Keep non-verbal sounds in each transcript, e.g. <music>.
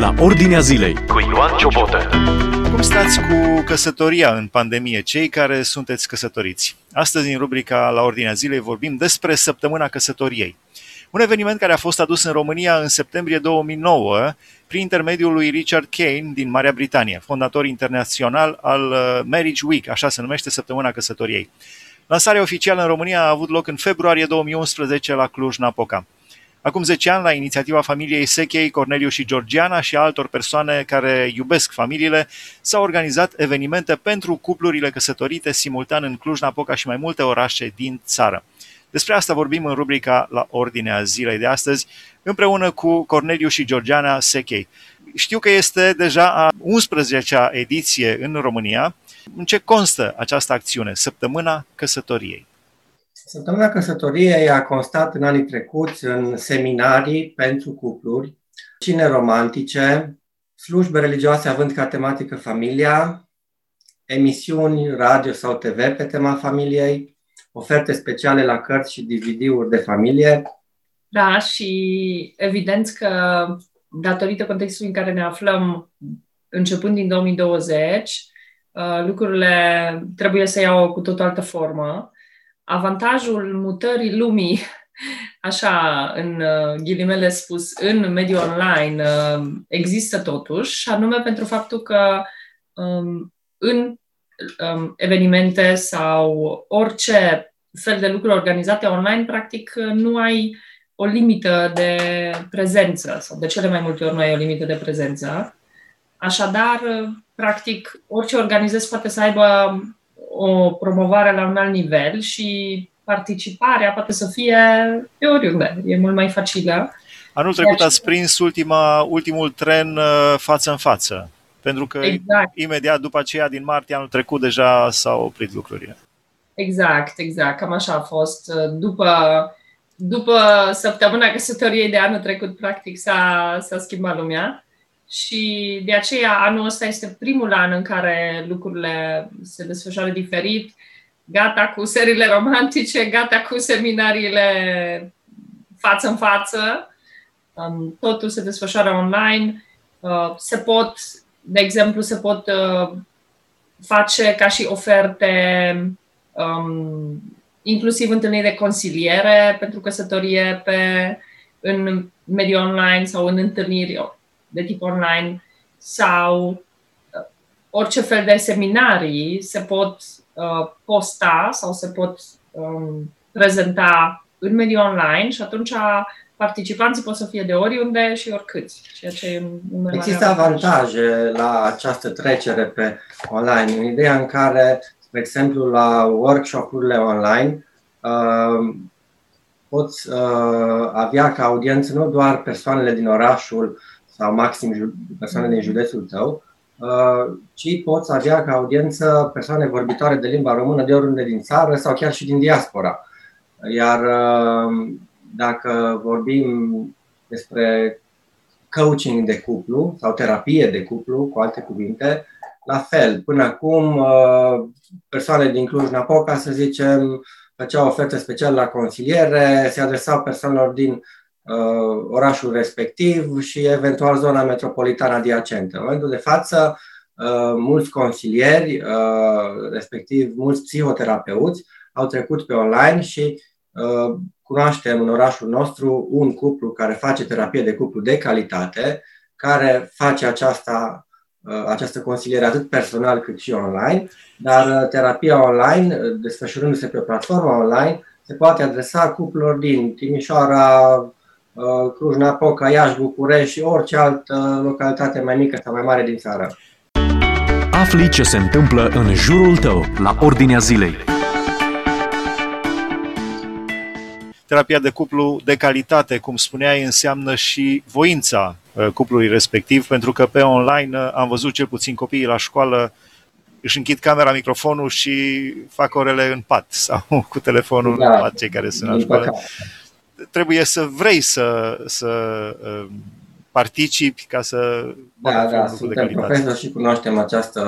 la Ordinea Zilei cu Ioan Ciobotă. Cum stați cu căsătoria în pandemie, cei care sunteți căsătoriți? Astăzi, în rubrica La Ordinea Zilei, vorbim despre Săptămâna Căsătoriei. Un eveniment care a fost adus în România în septembrie 2009 prin intermediul lui Richard Kane din Marea Britanie, fondator internațional al uh, Marriage Week, așa se numește Săptămâna Căsătoriei. Lansarea oficială în România a avut loc în februarie 2011 la Cluj-Napoca. Acum 10 ani, la inițiativa familiei Sechei, Corneliu și Georgiana și altor persoane care iubesc familiile, s-au organizat evenimente pentru cuplurile căsătorite simultan în Cluj-Napoca și mai multe orașe din țară. Despre asta vorbim în rubrica La Ordinea Zilei de astăzi, împreună cu Corneliu și Georgiana Sechei. Știu că este deja a 11-a ediție în România. În ce constă această acțiune, Săptămâna Căsătoriei? Săptămâna căsătoriei a constat în anii trecuți în seminarii pentru cupluri, cine romantice, slujbe religioase având ca tematică familia, emisiuni radio sau TV pe tema familiei, oferte speciale la cărți și DVD-uri de familie. Da, și evident că datorită contextului în care ne aflăm începând din 2020, uh, lucrurile trebuie să iau cu tot o altă formă avantajul mutării lumii, așa, în uh, ghilimele spus, în mediul online uh, există totuși, și anume pentru faptul că um, în um, evenimente sau orice fel de lucruri organizate online, practic nu ai o limită de prezență, sau de cele mai multe ori nu ai o limită de prezență. Așadar, practic, orice organizez poate să aibă o promovare la un alt nivel și participarea poate să fie de oriunde. E mult mai facilă. Anul trecut ați prins ultima, ultimul tren uh, față în față, pentru că exact. imediat după aceea, din martie anul trecut, deja s-au oprit lucrurile. Exact, exact. Cam așa a fost. După, după săptămâna căsătoriei de anul trecut, practic, s-a, s-a schimbat lumea. Și de aceea anul ăsta este primul an în care lucrurile se desfășoară diferit. Gata cu seriile romantice, gata cu seminariile față în față. Um, totul se desfășoară online. Uh, se pot, de exemplu, se pot uh, face ca și oferte, um, inclusiv întâlniri de consiliere pentru căsătorie pe, în mediul online sau în întâlniri de tip online sau uh, orice fel de seminarii se pot uh, posta sau se pot um, prezenta în mediul online și atunci participanții pot să fie de oriunde și oricât. Ceea ce e un Există avantaje la această trecere pe online, în ideea în care, spre exemplu, la workshop-urile online, uh, poți uh, avea ca audiență nu doar persoanele din orașul sau maxim persoane din județul tău, uh, ci poți avea ca audiență persoane vorbitoare de limba română de oriunde din țară sau chiar și din diaspora. Iar uh, dacă vorbim despre coaching de cuplu sau terapie de cuplu, cu alte cuvinte, la fel, până acum uh, persoane din Cluj-Napoca, să zicem, făceau oferte speciale la consiliere, se adresau persoanelor din uh, orașul respectiv și eventual zona metropolitană adiacentă. În momentul de față, uh, mulți consilieri, uh, respectiv mulți psihoterapeuți, au trecut pe online și uh, cunoaștem în orașul nostru un cuplu care face terapie de cuplu de calitate, care face aceasta, uh, această consiliere atât personal cât și online, dar uh, terapia online, uh, desfășurându-se pe platforma online, se poate adresa cuplurilor din Timișoara, Uh, Cluj-Napoca, Iași, București și orice altă localitate mai mică sau mai mare din țară. Afli ce se întâmplă în jurul tău, la Ordinea Zilei. Terapia de cuplu de calitate, cum spuneai, înseamnă și voința uh, cuplului respectiv, pentru că pe online uh, am văzut cel puțin copiii la școală își închid camera, microfonul și fac orele în pat <laughs> sau cu telefonul da, în pat, cei care sunt la școală. Păcat trebuie să vrei să, să uh, participi ca să da, da, suntem profesori și cunoaștem această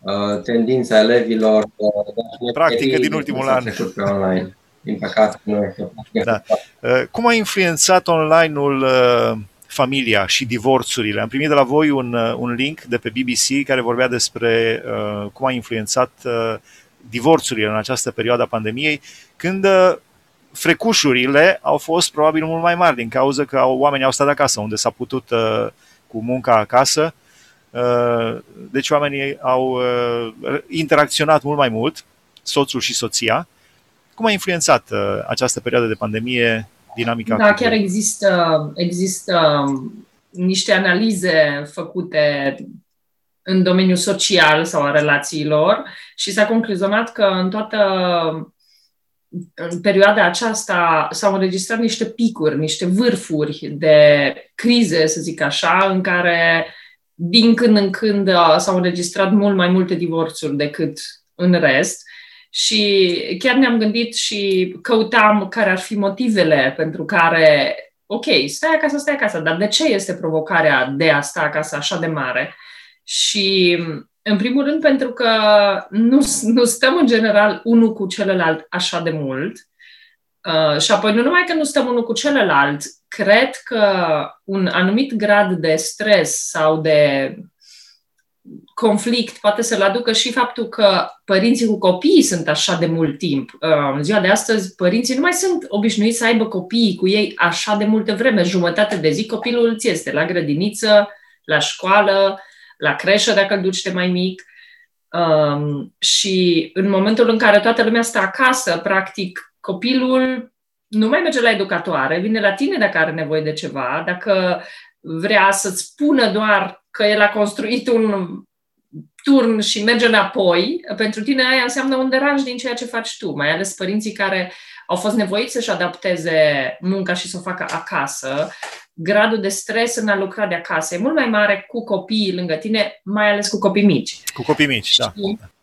uh, tendință a elevilor uh, practică din ultimul an. Pe online. Din păcate, nu este da. uh, Cum a influențat online-ul uh, familia și divorțurile. Am primit de la voi un, un link de pe BBC care vorbea despre uh, cum a influențat uh, divorțurile în această perioadă a pandemiei, când uh, frecușurile au fost probabil mult mai mari din cauza că oamenii au stat acasă, unde s-a putut uh, cu munca acasă. Uh, deci oamenii au uh, interacționat mult mai mult, soțul și soția. Cum a influențat uh, această perioadă de pandemie dinamica? Da, chiar există, există niște analize făcute în domeniul social sau a relațiilor și s-a concluzionat că în toată în perioada aceasta s-au înregistrat niște picuri, niște vârfuri de crize, să zic așa, în care din când în când uh, s-au înregistrat mult mai multe divorțuri decât în rest. Și chiar ne-am gândit și căutam care ar fi motivele pentru care, ok, stai acasă, stai acasă, dar de ce este provocarea de a sta acasă așa de mare? Și în primul rând pentru că nu, nu stăm în general unul cu celălalt așa de mult. Uh, și apoi nu numai că nu stăm unul cu celălalt, cred că un anumit grad de stres sau de conflict poate să-l aducă și faptul că părinții cu copiii sunt așa de mult timp. Uh, în ziua de astăzi, părinții nu mai sunt obișnuiți să aibă copiii cu ei așa de multă vreme. Jumătate de zi copilul ți este la grădiniță, la școală, la creșă dacă îl duci de mai mic. Um, și în momentul în care toată lumea stă acasă, practic, copilul nu mai merge la educatoare, vine la tine dacă are nevoie de ceva, dacă vrea să-ți spună doar că el a construit un turn și merge înapoi, pentru tine aia înseamnă un deranj din ceea ce faci tu, mai ales părinții care au fost nevoiți să-și adapteze munca și să o facă acasă gradul de stres în a lucra de acasă e mult mai mare cu copiii lângă tine, mai ales cu copii mici. Cu copii mici, da.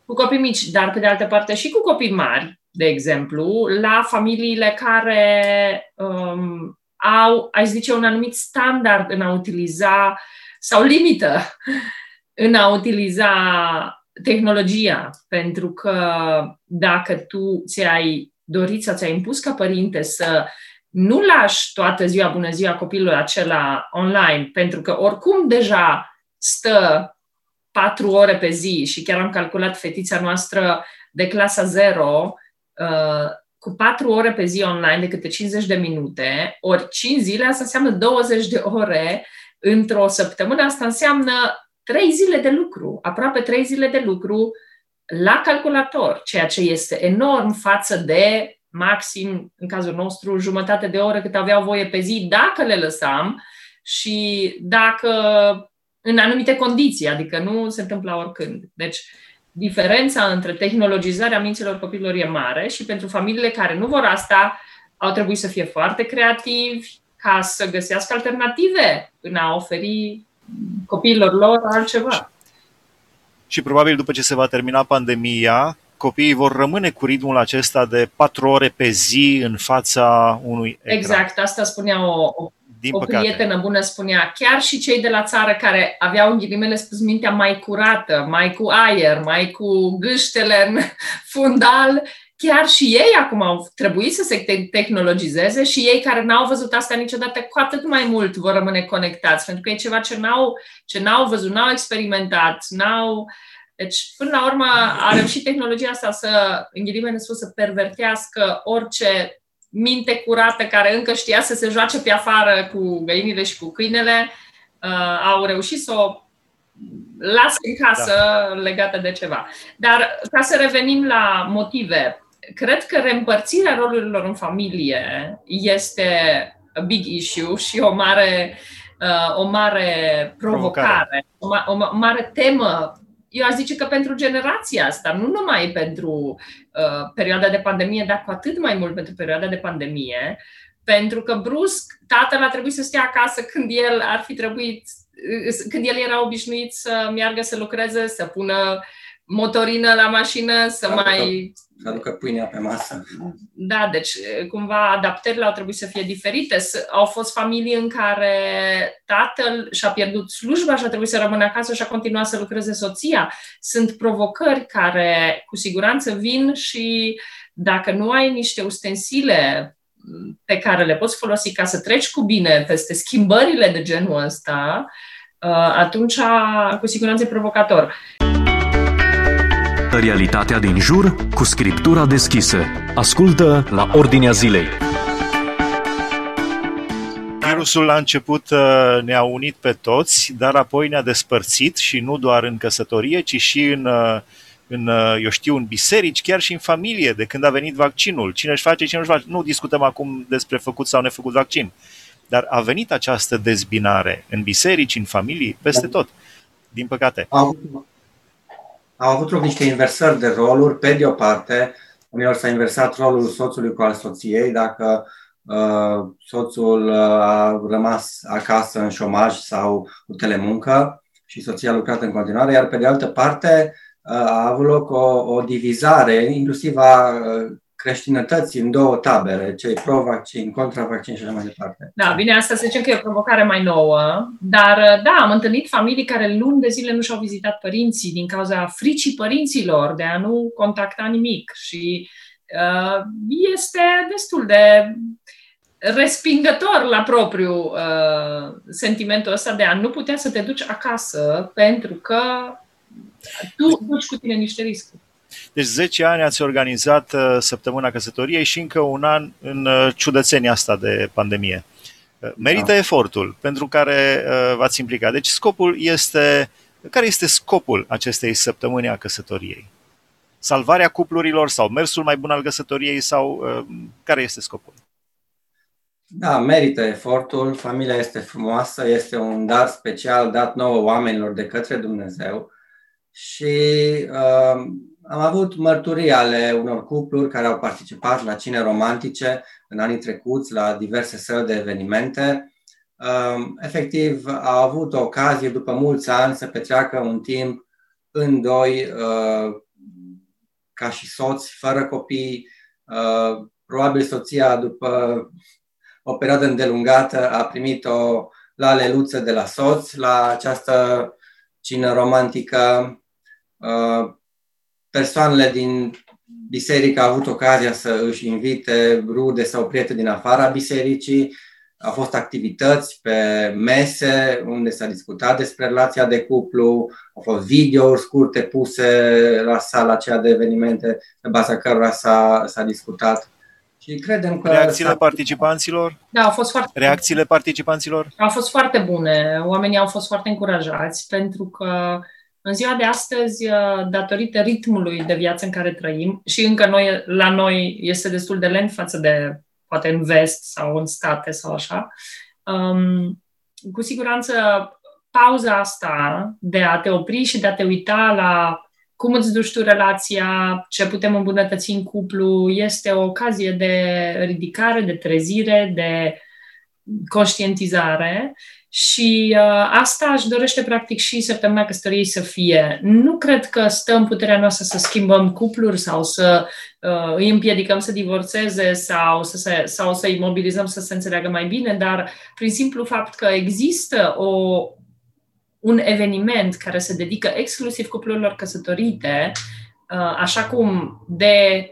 Cu copii mici, dar pe de altă parte și cu copii mari, de exemplu, la familiile care um, au, aș zice, un anumit standard în a utiliza sau limită <laughs> în a utiliza tehnologia, pentru că dacă tu ți-ai dorit sau ți-ai impus ca părinte să nu lași toată ziua, bună ziua, copilul acela online, pentru că oricum deja stă patru ore pe zi și chiar am calculat fetița noastră de clasa 0 uh, cu patru ore pe zi online de câte 50 de minute, ori 5 zile, asta înseamnă 20 de ore într-o săptămână, asta înseamnă 3 zile de lucru, aproape 3 zile de lucru la calculator, ceea ce este enorm față de maxim, în cazul nostru, jumătate de oră cât aveau voie pe zi, dacă le lăsam și dacă în anumite condiții, adică nu se întâmpla oricând. Deci, diferența între tehnologizarea minților copilor e mare și pentru familiile care nu vor asta, au trebuit să fie foarte creativi ca să găsească alternative în a oferi copiilor lor altceva. Și probabil după ce se va termina pandemia, copiii vor rămâne cu ritmul acesta de patru ore pe zi în fața unui ecran. Exact, asta spunea o, o, Din o prietenă bună, spunea, chiar și cei de la țară care aveau în ghilimele spus mintea mai curată, mai cu aer, mai cu gâștele în fundal, chiar și ei acum au trebuit să se tehnologizeze și ei care n-au văzut asta niciodată, cu atât mai mult vor rămâne conectați, pentru că e ceva ce n-au, ce n-au văzut, n-au experimentat, n-au uh, deci, până la urmă, a reușit tehnologia asta să, în ghilimele spus, să pervertească orice minte curată care încă știa să se joace pe afară cu găinile și cu câinele, uh, au reușit să o lasă în casă da. legată de ceva. Dar ca să revenim la motive, cred că reîmpărțirea rolurilor în familie este a big issue și o mare, uh, o mare provocare, provocare. O, ma- o mare temă eu aș zice că pentru generația asta, nu numai pentru uh, perioada de pandemie, dar cu atât mai mult pentru perioada de pandemie, pentru că brusc tatăl a trebuit să stea acasă când el ar fi trebuit, uh, când el era obișnuit să meargă să lucreze, să pună motorină la mașină, să aducă, mai... Să aducă pâinea pe masă. Da, deci cumva adaptările au trebuit să fie diferite. Au fost familii în care tatăl și-a pierdut slujba și a trebuit să rămână acasă și a continuat să lucreze soția. Sunt provocări care cu siguranță vin și dacă nu ai niște ustensile pe care le poți folosi ca să treci cu bine peste schimbările de genul ăsta, uh, atunci cu siguranță e provocator. Realitatea din jur cu scriptura deschisă. Ascultă la Ordinea Zilei. Virusul la început uh, ne-a unit pe toți, dar apoi ne-a despărțit și nu doar în căsătorie, ci și în, uh, în, uh, eu știu, în biserici, chiar și în familie, de când a venit vaccinul. Cine își face, cine își face. Nu discutăm acum despre făcut sau nefăcut vaccin. Dar a venit această dezbinare în biserici, în familii, peste tot. Din păcate. Au, au avut loc niște inversări de roluri. Pe de o parte, uneori s-a inversat rolul soțului cu al soției. Dacă uh, soțul uh, a rămas acasă în șomaj sau cu telemuncă și soția a lucrat în continuare, iar pe de altă parte uh, a avut loc o, o divizare, inclusiv a uh, creștinătății în două tabere, cei pro-vaccin, contra-vaccin și așa mai departe. Da, bine, asta să zicem că e o provocare mai nouă, dar da, am întâlnit familii care luni de zile nu și-au vizitat părinții din cauza fricii părinților de a nu contacta nimic și uh, este destul de respingător la propriu uh, sentimentul ăsta de a nu putea să te duci acasă pentru că tu duci cu tine niște riscuri. Deci 10 ani ați organizat uh, săptămâna căsătoriei și încă un an în uh, ciudățenia asta de pandemie. Uh, merită da. efortul pentru care v-ați implicat. Deci scopul este, care este scopul acestei săptămâni a căsătoriei? Salvarea cuplurilor sau mersul mai bun al căsătoriei sau care este scopul? Da, merită efortul. Familia este frumoasă, este un dar special dat nouă oamenilor de către Dumnezeu și uh, am avut mărturii ale unor cupluri care au participat la cine romantice în anii trecuți, la diverse săli de evenimente. Um, efectiv, au avut o ocazie după mulți ani să petreacă un timp în doi, uh, ca și soți, fără copii. Uh, probabil soția, după o perioadă îndelungată, a primit o laleluță de la soț la această cină romantică. Uh, persoanele din biserică au avut ocazia să își invite rude sau prieteni din afara bisericii. Au fost activități pe mese unde s-a discutat despre relația de cuplu, au fost videouri scurte puse la sala aceea de evenimente pe baza cărora s-a, s-a discutat. Și credem că Reacțiile participanților? Da, au fost foarte Reacțiile participanților? Au fost foarte bune. Oamenii au fost foarte încurajați pentru că în ziua de astăzi, uh, datorită ritmului de viață în care trăim, și încă noi, la noi este destul de lent față de poate în vest sau în state sau așa, um, cu siguranță pauza asta de a te opri și de a te uita la cum îți duci tu relația, ce putem îmbunătăți în cuplu, este o ocazie de ridicare, de trezire, de conștientizare și uh, asta își dorește practic și săptămâna căsătoriei să fie. Nu cred că stă în puterea noastră să schimbăm cupluri sau să uh, îi împiedicăm să divorțeze sau să se, sau să îi mobilizăm să se înțeleagă mai bine, dar prin simplu fapt că există o, un eveniment care se dedică exclusiv cuplurilor căsătorite, uh, așa cum de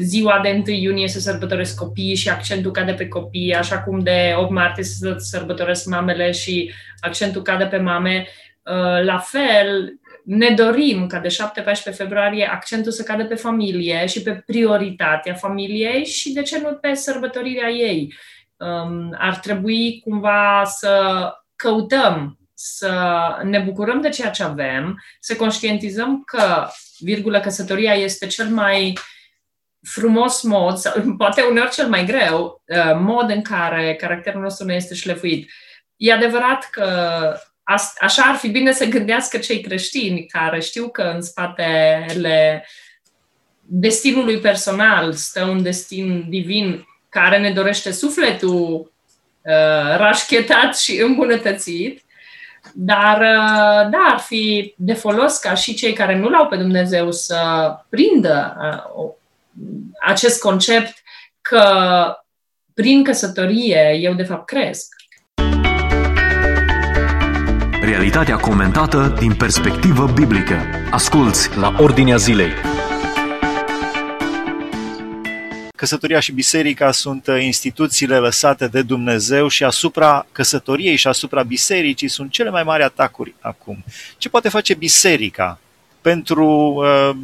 ziua de 1 iunie se sărbătoresc copiii și accentul cade pe copii, așa cum de 8 martie se sărbătoresc mamele și accentul cade pe mame. Uh, la fel, ne dorim ca de 7-14 februarie accentul să cadă pe familie și pe prioritatea familiei și de ce nu pe sărbătorirea ei. Um, ar trebui cumva să căutăm să ne bucurăm de ceea ce avem, să conștientizăm că, virgulă, căsătoria este cel mai uh, frumos mod, sau <laughs> poate uneori cel mai greu, uh, mod în care caracterul nostru nu este șlefuit. E adevărat că așa ar fi bine să gândească cei creștini care știu că în spatele destinului personal stă un destin divin care ne dorește sufletul uh, rașchetat și îmbunătățit, dar uh, da, ar fi de folos ca și cei care nu l-au pe Dumnezeu să prindă uh, acest concept că prin căsătorie eu de fapt cresc. Realitatea comentată din perspectivă biblică. Asculți la Ordinea Zilei. căsătoria și biserica sunt instituțiile lăsate de Dumnezeu și asupra căsătoriei și asupra bisericii sunt cele mai mari atacuri acum. Ce poate face biserica pentru uh,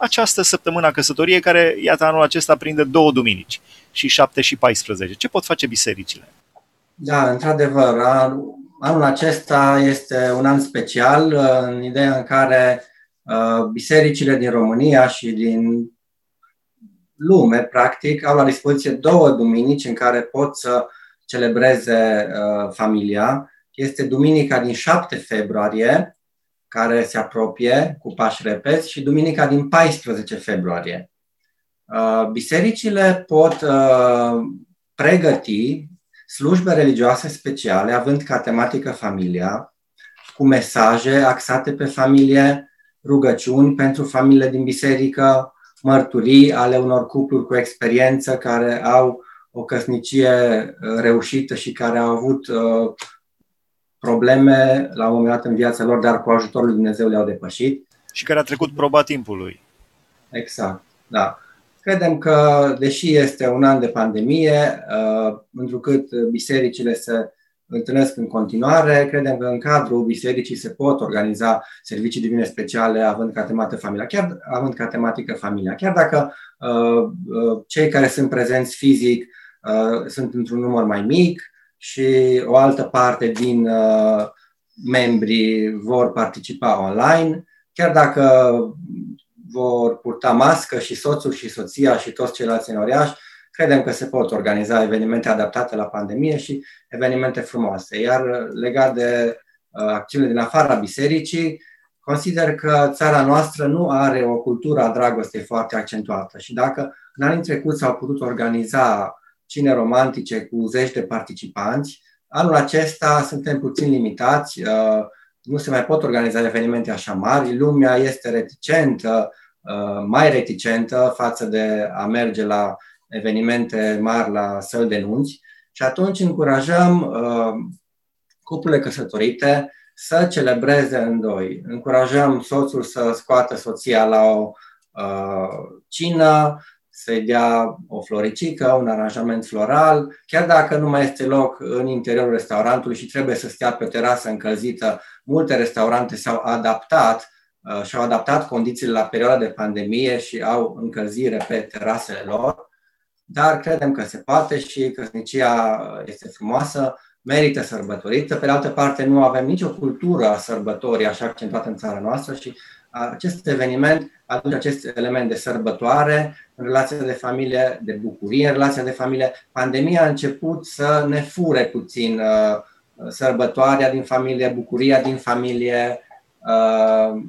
această săptămână a căsătoriei care, iată, anul acesta prinde două duminici și 7 și 14. Ce pot face bisericile? Da, într-adevăr, anul acesta este un an special în ideea în care uh, bisericile din România și din lume, practic, au la dispoziție două duminici în care pot să celebreze uh, familia. Este duminica din 7 februarie, care se apropie cu pași repezi, și duminica din 14 februarie. Uh, bisericile pot uh, pregăti slujbe religioase speciale, având ca tematică familia, cu mesaje axate pe familie, rugăciuni pentru familiile din biserică, mărturii ale unor cupluri cu experiență care au o căsnicie uh, reușită și care au avut uh, probleme la un moment dat în viața lor, dar cu ajutorul lui Dumnezeu le-au depășit. Și care a trecut proba timpului. Exact, da. Credem că, deși este un an de pandemie, uh, întrucât bisericile se întâlnesc în continuare, credem că în cadrul bisericii se pot organiza servicii divine speciale având ca tematică familia, chiar având ca tematică familia. Chiar dacă uh, uh, cei care sunt prezenți fizic uh, sunt într-un număr mai mic și o altă parte din uh, membrii vor participa online, chiar dacă vor purta mască și soțul și soția și toți ceilalți în oriaș, credem că se pot organiza evenimente adaptate la pandemie și evenimente frumoase. Iar legat de uh, acțiunile din afara bisericii, consider că țara noastră nu are o cultură a dragostei foarte accentuată și dacă în anii trecuți s-au putut organiza cine romantice cu zeci de participanți, anul acesta suntem puțin limitați, uh, nu se mai pot organiza evenimente așa mari, lumea este reticentă, uh, mai reticentă față de a merge la evenimente mari la săl de nunți. Și atunci încurajăm uh, cuplurile căsătorite să celebreze în doi. Încurajăm soțul să scoată soția la o uh, cină, să-i dea o floricică, un aranjament floral, chiar dacă nu mai este loc în interiorul restaurantului și trebuie să stea pe o terasă încălzită, multe restaurante s-au adaptat uh, și-au adaptat condițiile la perioada de pandemie și au încălzire pe terasele lor dar credem că se poate și căsnicia este frumoasă, merită sărbătorită. Pe de altă parte, nu avem nicio cultură a sărbătorii așa accentuată în țara noastră și acest eveniment aduce acest element de sărbătoare în relația de familie, de bucurie în relația de familie. Pandemia a început să ne fure puțin uh, sărbătoarea din familie, bucuria din familie uh,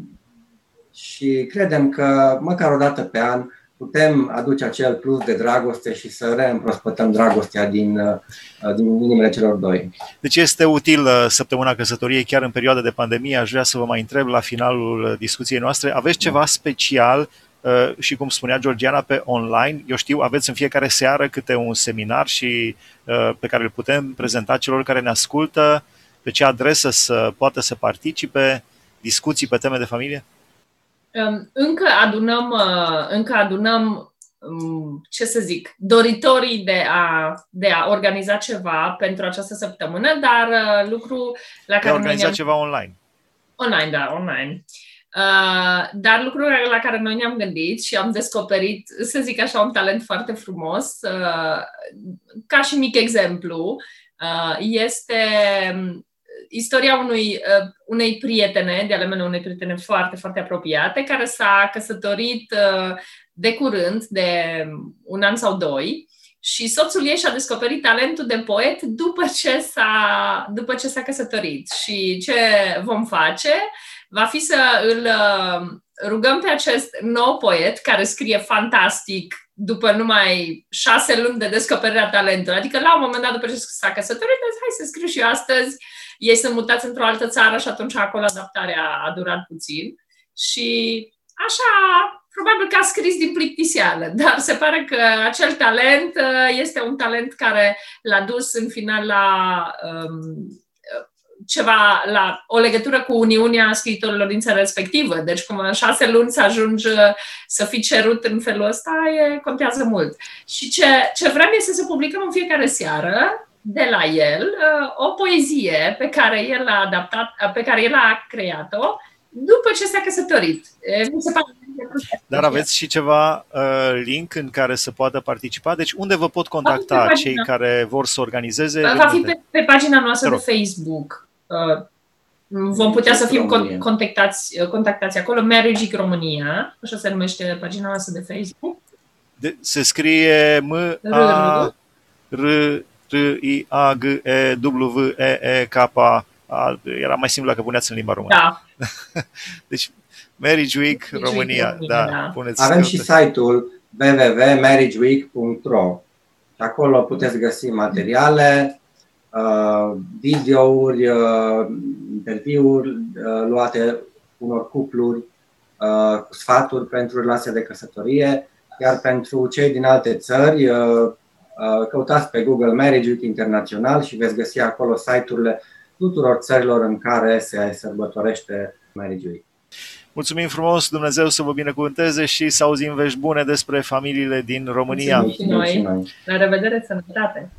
și credem că măcar o dată pe an putem aduce acel plus de dragoste și să reîmprospătăm dragostea din, uh, din inimile celor doi. Deci este util uh, săptămâna căsătoriei, chiar în perioada de pandemie. Aș vrea să vă mai întreb la finalul uh, discuției noastre, aveți da. ceva special și cum spunea Georgiana pe online, eu știu, aveți în fiecare seară câte un seminar și pe care îl putem prezenta celor care ne ascultă, pe ce adresă să poată să participe, discuții pe teme de familie? Încă adunăm, uh, încă adunăm um, ce să zic, doritorii de a, de a organiza ceva pentru această săptămână, dar uh, lucru la care. De a organiza ne ceva online. Online, da, online. Uh, dar lucrul la care noi ne-am gândit și am descoperit, să zic așa, un talent foarte frumos, uh, ca și mic exemplu, uh, este istoria unui, uh, unei prietene, de ale mele, unei prietene foarte, foarte apropiate, care s-a căsătorit uh, de curând, de un an sau doi, și soțul ei și-a descoperit talentul de poet după ce s-a, după ce s-a căsătorit. Și ce vom face va fi să îl uh, rugăm pe acest nou poet care scrie fantastic după numai șase luni de descoperirea talentului. Adică la un moment dat după ce s-a căsătorit, hai să scriu și eu astăzi ei sunt mutați într-o altă țară și atunci acolo adaptarea a durat puțin. Și așa, probabil că a scris din plictiseală, <laughs> dar se pare că acel talent uh, este un talent care l-a dus în final la um, ceva la o legătură cu Uniunea Scriitorilor din țara respectivă. Deci, cum în șase luni să ajungi uh, să fii cerut în felul ăsta, e, contează mult. Și ce, ce vrem este să publicăm în fiecare seară de la el uh, o poezie pe care el a adaptat, uh, pe care el a creat-o după ce s-a căsătorit. Mi se pare Dar aveți și ceva uh, link în care să poată participa? Deci unde vă pot contacta cei care vor să organizeze? Va fi pe, pe pagina noastră de Facebook. Uh, vom putea să fim contactați, contactați acolo, Marriage România, așa se numește pagina noastră de Facebook. De, se scrie M A R T I A G E W E E K A, era mai simplu dacă puneați în limba română. Da. <laughs> deci Marriage Week Marriage România, Week, da, da. Puneți Avem și site-ul www.marriageweek.ro și acolo puteți găsi materiale, uh, videouri, uh, interviuri uh, luate unor cupluri, cu sfaturi pentru relația de căsătorie, iar pentru cei din alte țări, căutați pe Google Marriage Week Internațional și veți găsi acolo site-urile tuturor țărilor în care se sărbătorește Marriage Week. Mulțumim frumos, Dumnezeu să vă binecuvânteze și să auzim vești bune despre familiile din România. Mulțumim și noi. La revedere, sănătate!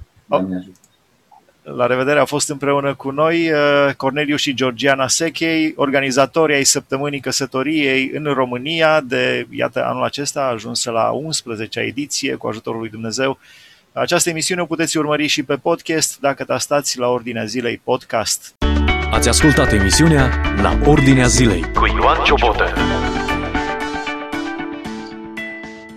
La revedere, a fost împreună cu noi uh, Corneliu și Georgiana Sechei, organizatorii ai săptămânii căsătoriei în România de, iată, anul acesta a ajuns la 11-a ediție cu ajutorul lui Dumnezeu. Această emisiune o puteți urmări și pe podcast dacă tastați la Ordinea Zilei Podcast. Ați ascultat emisiunea La Ordinea Zilei cu Ioan Ciobotă.